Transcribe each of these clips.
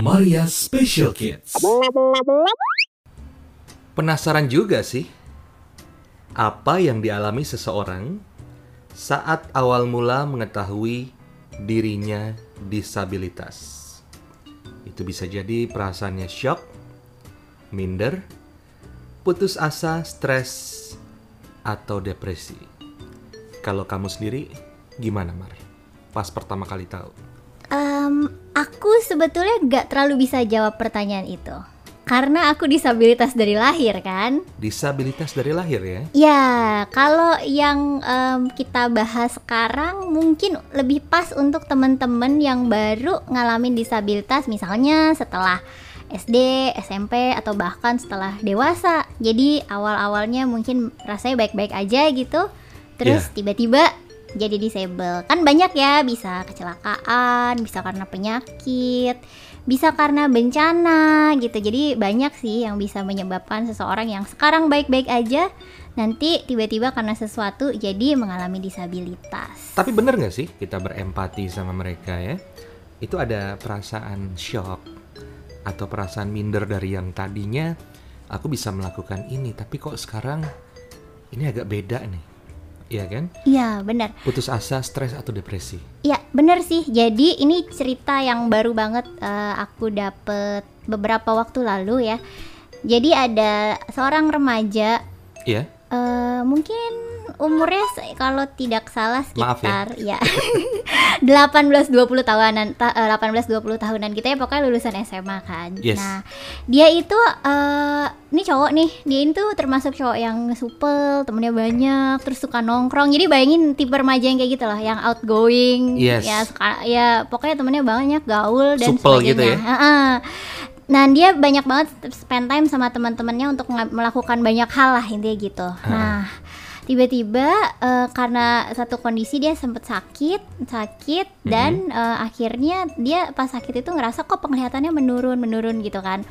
Maria Special Kids. Penasaran juga sih, apa yang dialami seseorang saat awal mula mengetahui dirinya disabilitas. Itu bisa jadi perasaannya shock, minder, putus asa, stres, atau depresi. Kalau kamu sendiri, gimana Mar? Pas pertama kali tahu. Em, aku sebetulnya gak terlalu bisa jawab pertanyaan itu. Karena aku disabilitas dari lahir kan. Disabilitas dari lahir ya? Ya, kalau yang em, kita bahas sekarang mungkin lebih pas untuk teman-teman yang baru ngalamin disabilitas misalnya setelah SD, SMP atau bahkan setelah dewasa. Jadi awal-awalnya mungkin rasanya baik-baik aja gitu. Terus Ya. tiba-tiba jadi disable. Kan banyak ya, bisa kecelakaan, bisa karena penyakit, bisa karena bencana gitu. Jadi banyak sih yang bisa menyebabkan seseorang yang sekarang baik-baik aja nanti tiba-tiba karena sesuatu jadi mengalami disabilitas. Tapi bener nggak sih kita berempati sama mereka ya? Itu ada perasaan shock atau perasaan minder dari yang tadinya aku bisa melakukan ini, tapi kok sekarang ini agak beda nih, iya kan? Iya, benar. Putus asa, stres atau depresi? Iya, bener sih. Jadi ini cerita yang baru banget eh, aku dapet beberapa waktu lalu ya. Jadi ada seorang remaja Iya. eh, mungkin umurnya kalau tidak salah Maaf ya. sekitar ya 18 20 tahunan ta- eh, 18 20 tahunan kita ya pokoknya lulusan SMA kan. Yes. Nah, dia itu eh ini cowok nih, dia itu termasuk cowok yang supel, temennya banyak, terus suka nongkrong. Jadi bayangin tipe remaja yang kayak gitu lah, yang outgoing, Yes. ya suka- ya pokoknya temennya banyak, gaul dan Supel sebagainya. gitu ya? Nah dia banyak banget spend time sama teman-temannya untuk melakukan banyak hal lah intinya gitu. Nah tiba-tiba eh, karena satu kondisi dia sempat sakit, sakit dan eh, akhirnya dia pas sakit itu ngerasa kok penglihatannya menurun, menurun gitu kan.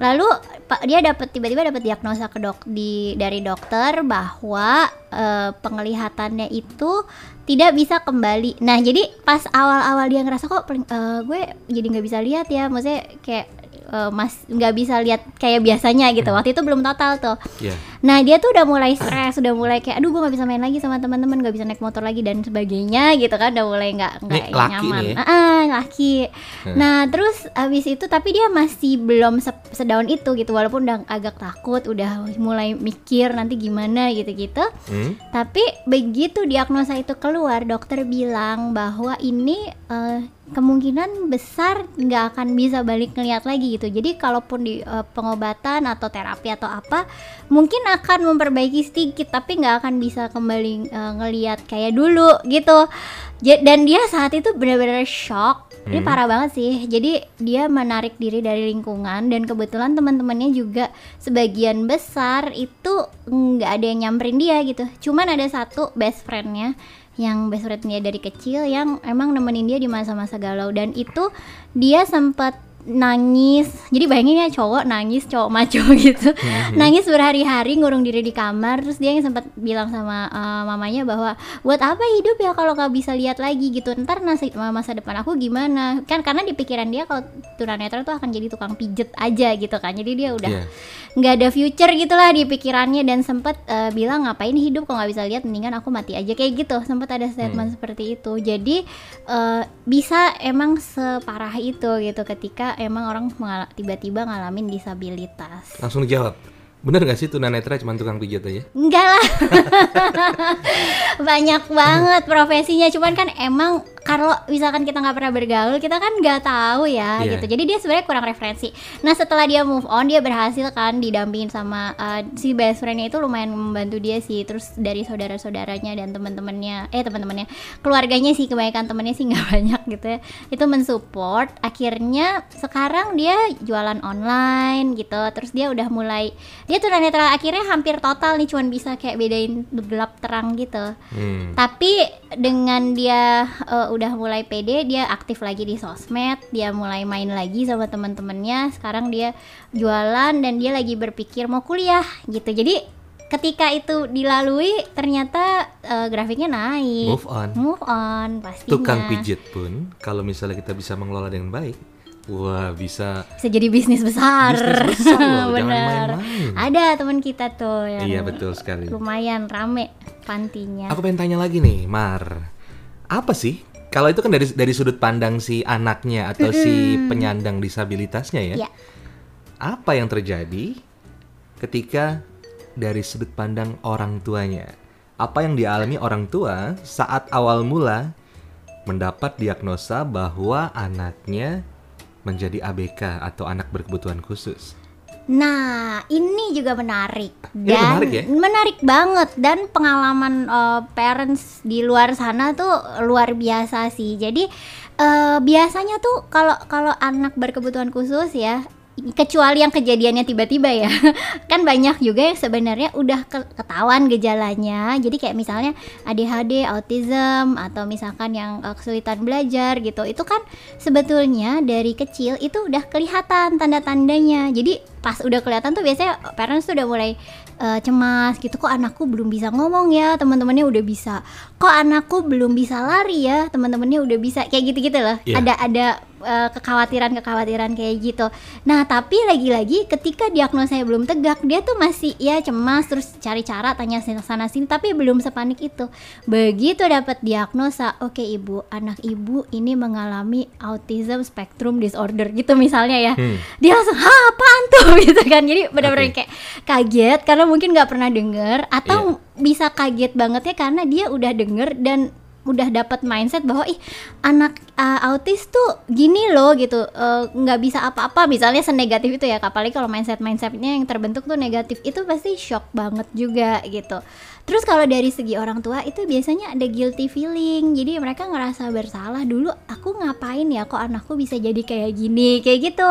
Lalu pak dia dapat tiba-tiba dapat diagnosa ke dok di dari dokter bahwa eh, penglihatannya itu tidak bisa kembali. Nah jadi pas awal-awal dia ngerasa kok eh, gue jadi nggak bisa lihat ya, maksudnya kayak eh, mas nggak bisa lihat kayak biasanya gitu. Waktu itu belum total tuh. Iya. Nah dia tuh udah mulai stres, udah mulai kayak aduh gue nggak bisa main lagi sama teman-teman, nggak bisa naik motor lagi dan sebagainya gitu kan, udah mulai nggak nggak nyaman. nih ya? Ah, laki. Hmm. Nah terus abis itu tapi dia masih belum se- sedaun itu gitu, walaupun udah agak takut, udah mulai mikir nanti gimana gitu-gitu. Hmm? Tapi begitu diagnosa itu keluar, dokter bilang bahwa ini eh, kemungkinan besar nggak akan bisa balik ngeliat lagi gitu. Jadi kalaupun di eh, pengobatan atau terapi atau apa, mungkin akan memperbaiki sedikit, tapi nggak akan bisa kembali eh, ngeliat kayak dulu gitu. Dan dia saat itu benar-benar shock. Ini Hmm. parah banget sih. Jadi dia menarik diri dari lingkungan dan kebetulan teman-temannya juga sebagian besar itu nggak ada yang nyamperin dia gitu. Cuman ada satu best friendnya yang best friend dia dari kecil yang emang nemenin dia di masa-masa galau dan itu dia sempat nangis. Jadi bayangin ya cowok nangis cowok maco gitu. Nangis berhari-hari ngurung diri di kamar. Terus dia yang sempat bilang sama eh, mamanya bahwa buat apa hidup ya kalau nggak bisa lihat lagi gitu? Ntar nasi, masa depan aku gimana? Kan karena di pikiran dia kalau tunanetra tuh akan jadi tukang pijet aja gitu kan. Jadi dia udah nggak ada future gitulah di pikirannya. Dan sempet eh, bilang ngapain hidup kalau nggak bisa lihat? Mendingan aku mati aja. Kayak gitu sempet ada statement seperti itu. Jadi eh, bisa emang separah itu gitu. Ketika emang orang tiba-tiba ngalamin disabilitas Langsung dijawab. Bener gak sih tunanetra cuma tukang pijat aja? enggak lah banyak banget profesinya cuman kan emang kalau misalkan kita nggak pernah bergaul kita kan nggak tahu ya Iya. gitu. Jadi dia sebenarnya kurang referensi. Nah setelah dia move on dia berhasil kan didampingin sama uh, si best friendnya itu lumayan membantu dia sih. Terus dari saudara-saudaranya dan teman-temannya eh teman-temannya keluarganya sih kebanyakan temennya sih nggak banyak gitu ya itu mensupport. Akhirnya sekarang dia jualan online gitu. Terus dia udah mulai dia tuh netra akhirnya hampir total nih cuman bisa kayak bedain gelap terang gitu. Hmm. tapi dengan dia eh, udah mulai pede dia aktif lagi di sosmed dia mulai main lagi sama teman-temannya sekarang dia jualan dan dia lagi berpikir mau kuliah gitu jadi ketika itu dilalui ternyata eh, grafiknya naik. Move on. Move on pastinya. Tukang pijit pun kalau misalnya kita bisa mengelola dengan baik, wah bisa Bisa jadi bisnis besar. bisnis besar loh, jangan Bener. main-main. Ada teman kita tuh yang Iya betul sekali. lumayan rame pantinya. Aku pengen tanya lagi nih, Mar. Apa sih? Kalau itu kan dari dari sudut pandang si anaknya atau si penyandang disabilitasnya ya. Iya. Apa yang terjadi ketika dari sudut pandang orang tuanya? Apa yang dialami orang tua saat awal mula mendapat diagnosa bahwa anaknya menjadi ABK atau anak berkebutuhan khusus? Nah, ini juga menarik Ini dan menarik ya? menarik banget dan pengalaman eh, parents di luar sana tuh luar biasa sih. Jadi eh, biasanya tuh kalau kalau anak berkebutuhan khusus ya kecuali yang kejadiannya tiba-tiba ya. Kan banyak juga yang sebenarnya udah ke- ketahuan gejalanya. Jadi kayak misalnya ADHD, autism atau misalkan yang eh, kesulitan belajar gitu. Itu kan sebetulnya dari kecil itu udah kelihatan tanda-tandanya. Jadi pas udah kelihatan tuh biasanya parents tuh udah mulai eh, cemas gitu. Kok anakku belum bisa ngomong ya? Teman-temannya udah bisa. Kok anakku belum bisa lari ya? Teman-temannya udah bisa. Kayak gitu-gitu loh. Iya. ada ada eh, kekhawatiran-kekhawatiran kayak gitu. Nah tapi lagi-lagi ketika diagnosanya belum tegak dia tuh masih ya cemas terus cari cara tanya sana sini tapi belum sepanik itu. Begitu dapat diagnosa oke ibu anak ibu ini mengalami autism spectrum disorder gitu misalnya ya. Hmm. dia langsung ha apaan tuh? Gitu kan. Jadi benar-benar Oke. kayak kaget karena mungkin nggak pernah denger atau bisa kaget banget ya karena dia udah denger dan udah dapat mindset bahwa ih anak uh, autis tuh gini loh gitu. Uh, nggak bisa apa-apa misalnya senegatif itu ya apalagi kalau mindset mindsetnya yang terbentuk tuh negatif itu pasti shock banget juga gitu terus kalau dari segi orang tua itu biasanya ada guilty feeling. Jadi mereka ngerasa bersalah dulu aku ngapain ya kok anakku bisa jadi kayak gini? Kayak gitu.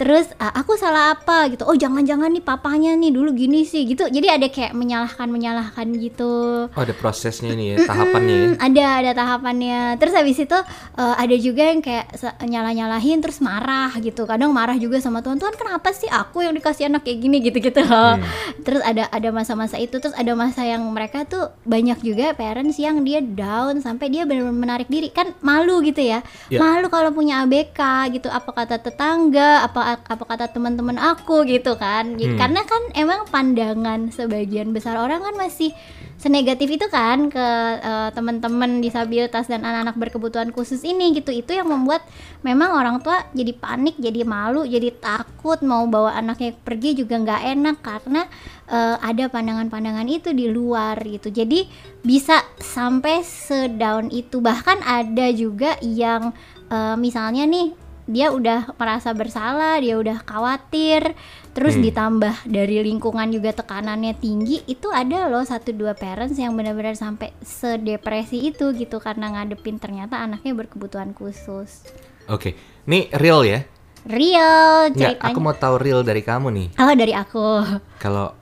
Terus "Ah, aku salah apa? Gitu. Oh jangan-jangan nih papanya nih dulu gini sih. Gitu. Jadi ada kayak menyalahkan menyalahkan gitu. Oh ada prosesnya ini ya, tahapannya ya. Hmm, ada ada tahapannya. Terus habis itu eh, ada juga yang kayak nyalah-nyalahin terus marah gitu. Kadang marah juga sama Tuhan Tuhan kenapa sih aku yang dikasih anak kayak gini? Gitu-gitu. Loh terus ada ada masa-masa itu terus ada masa yang mereka tuh banyak juga parents yang dia down sampai dia benar-benar menarik diri. Kan malu gitu ya. Ya. malu kalau punya ABK gitu. Apa kata tetangga? Apa apa kata teman-teman aku gitu kan. Hmm. karena kan emang pandangan sebagian besar orang kan masih senegatif itu kan ke eh, teman-teman disabilitas dan anak-anak berkebutuhan khusus ini gitu. Itu yang membuat memang orang tua jadi panik jadi malu jadi takut mau bawa anaknya pergi juga nggak enak karena eh, ada pandangan-pandangan itu di luar gitu. Jadi bisa sampai sedown itu. Bahkan ada juga yang eh, misalnya nih dia udah merasa bersalah, dia udah khawatir, terus Hmm. ditambah dari lingkungan juga tekanannya tinggi, itu ada loh satu dua parents yang benar-benar sampai sedepresi itu gitu karena ngadepin ternyata anaknya berkebutuhan khusus. Oke, nih real ya. Real Nggak, ceritanya. aku mau tahu real dari kamu nih. Oh dari aku. Kalau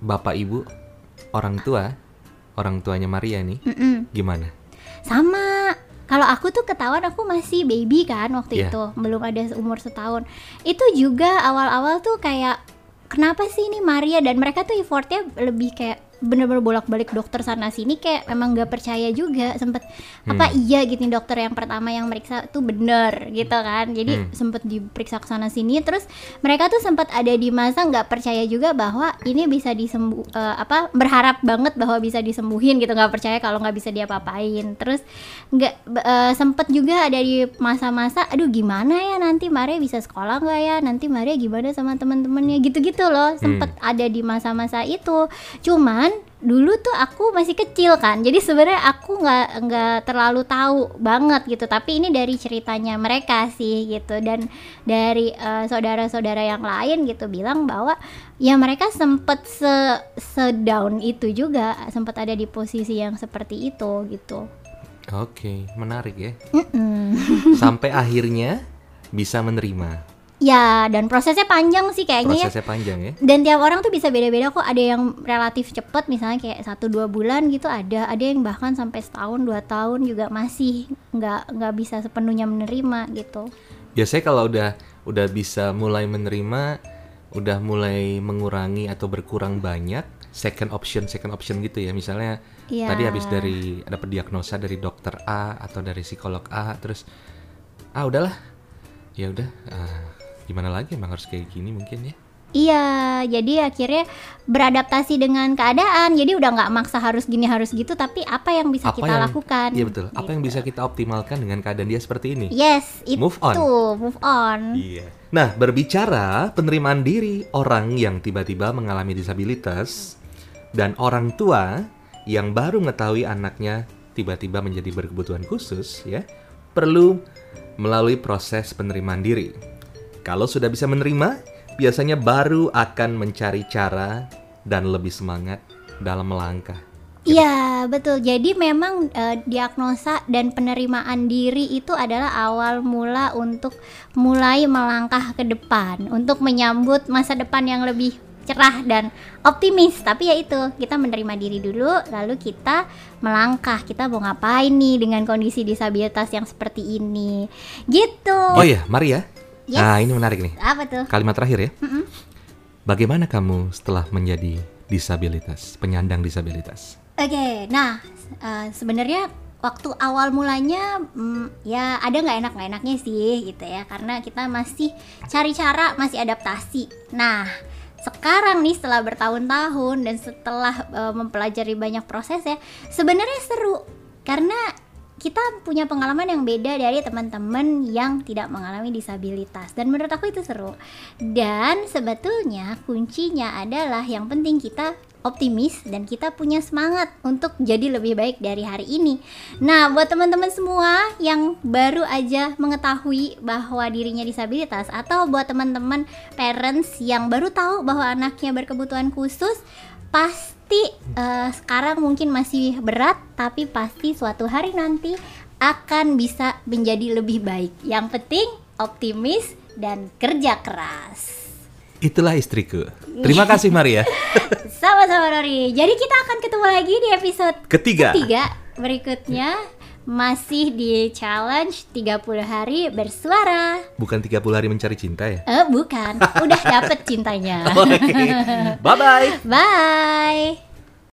bapak ibu, orang tua, orang tuanya Maria nih, Mm-mm. gimana? Sama. Kalau aku tuh ketahuan aku masih baby kan waktu Iya. itu, belum ada umur setahun. Itu juga awal-awal tuh kayak kenapa sih ini Maria dan mereka tuh effortnya lebih kayak bener-bener bolak-balik dokter sana sini kayak emang nggak percaya juga sempet apa iya gitu dokter yang pertama yang meriksa tuh bener gitu kan. Jadi Hmm. sempet diperiksa ke sana sini terus mereka tuh sempat ada di masa nggak percaya juga bahwa ini bisa disembuh eh, apa berharap banget bahwa bisa disembuhin gitu nggak percaya kalau nggak bisa diapa-apain. Terus nggak eh, sempet juga ada di masa-masa aduh gimana ya nanti Maria bisa sekolah nggak ya? Nanti Maria gimana sama teman-temannya? Gitu-gitu loh sempet ada di masa-masa itu. Cuman dulu tuh aku masih kecil kan jadi sebenarnya aku nggak nggak terlalu tahu banget gitu tapi ini dari ceritanya mereka sih gitu dan dari eh, saudara-saudara yang lain gitu bilang bahwa ya mereka sempet se sedown itu juga sempet ada di posisi yang seperti itu gitu Oke, menarik ya. Mm-mm. Sampai akhirnya bisa menerima. Ya dan prosesnya panjang sih kayaknya ya. Prosesnya panjang ya. dan tiap orang tuh bisa beda-beda kok. Ada yang relatif cepet misalnya kayak satu dua bulan gitu ada. Ada yang bahkan sampai setahun dua tahun juga masih nggak nggak bisa sepenuhnya menerima gitu. Biasanya kalau udah udah bisa mulai menerima, udah mulai mengurangi atau berkurang banyak, second option second option gitu ya. Misalnya Iya. tadi habis dari dapat diagnosa dari dokter A atau dari psikolog A terus ah udahlah. Ya udah ah, gimana lagi emang harus kayak gini mungkin ya Iya, jadi akhirnya beradaptasi dengan keadaan. Jadi udah nggak maksa harus gini harus gitu, tapi apa yang bisa apa kita yang lakukan? iya betul apa yang bisa kita optimalkan dengan keadaan dia seperti ini Yes, itu Move on. move on. Iya. Nah, berbicara penerimaan diri orang yang tiba-tiba mengalami disabilitas dan orang tua yang baru mengetahui anaknya tiba-tiba menjadi berkebutuhan khusus, ya, perlu melalui proses penerimaan diri. Kalau sudah bisa menerima, biasanya baru akan mencari cara dan lebih semangat dalam melangkah. Iya, betul. Jadi memang eh, diagnosa dan penerimaan diri itu adalah awal mula untuk mulai melangkah ke depan, untuk menyambut masa depan yang lebih cerah dan optimis. Tapi ya itu, kita menerima diri dulu, lalu kita melangkah. Kita mau ngapain nih dengan kondisi disabilitas yang seperti ini? Gitu. Oh iya, mari ya. Yes. Nah, ini menarik nih. Apa tuh? Kalimat terakhir ya. Bagaimana kamu setelah menjadi disabilitas, penyandang disabilitas? Oke, nah eh, sebenarnya waktu awal mulanya mm, ya ada nggak enak nggak enaknya sih gitu ya karena kita masih cari cara masih adaptasi. Nah sekarang nih setelah bertahun-tahun dan setelah eh, mempelajari banyak proses ya sebenarnya seru karena kita punya pengalaman yang beda dari teman-teman yang tidak mengalami disabilitas dan menurut aku itu seru dan sebetulnya kuncinya adalah yang penting kita optimis dan kita punya semangat untuk jadi lebih baik dari hari ini. Nah, buat teman-teman semua yang baru aja mengetahui bahwa dirinya disabilitas atau buat teman-teman parents yang baru tahu bahwa anaknya berkebutuhan khusus, pasti eh, sekarang mungkin masih berat, tapi pasti suatu hari nanti akan bisa menjadi lebih baik. Yang penting optimis dan kerja keras. Itulah istriku. Terima kasih Maria. Sama-sama Rory. Jadi kita akan ketemu lagi di episode Ketiga. ketiga berikutnya masih di challenge 30 hari bersuara. Bukan 30 hari mencari cinta ya? Eh bukan, udah dapet cintanya. Oke. Bye bye. Bye.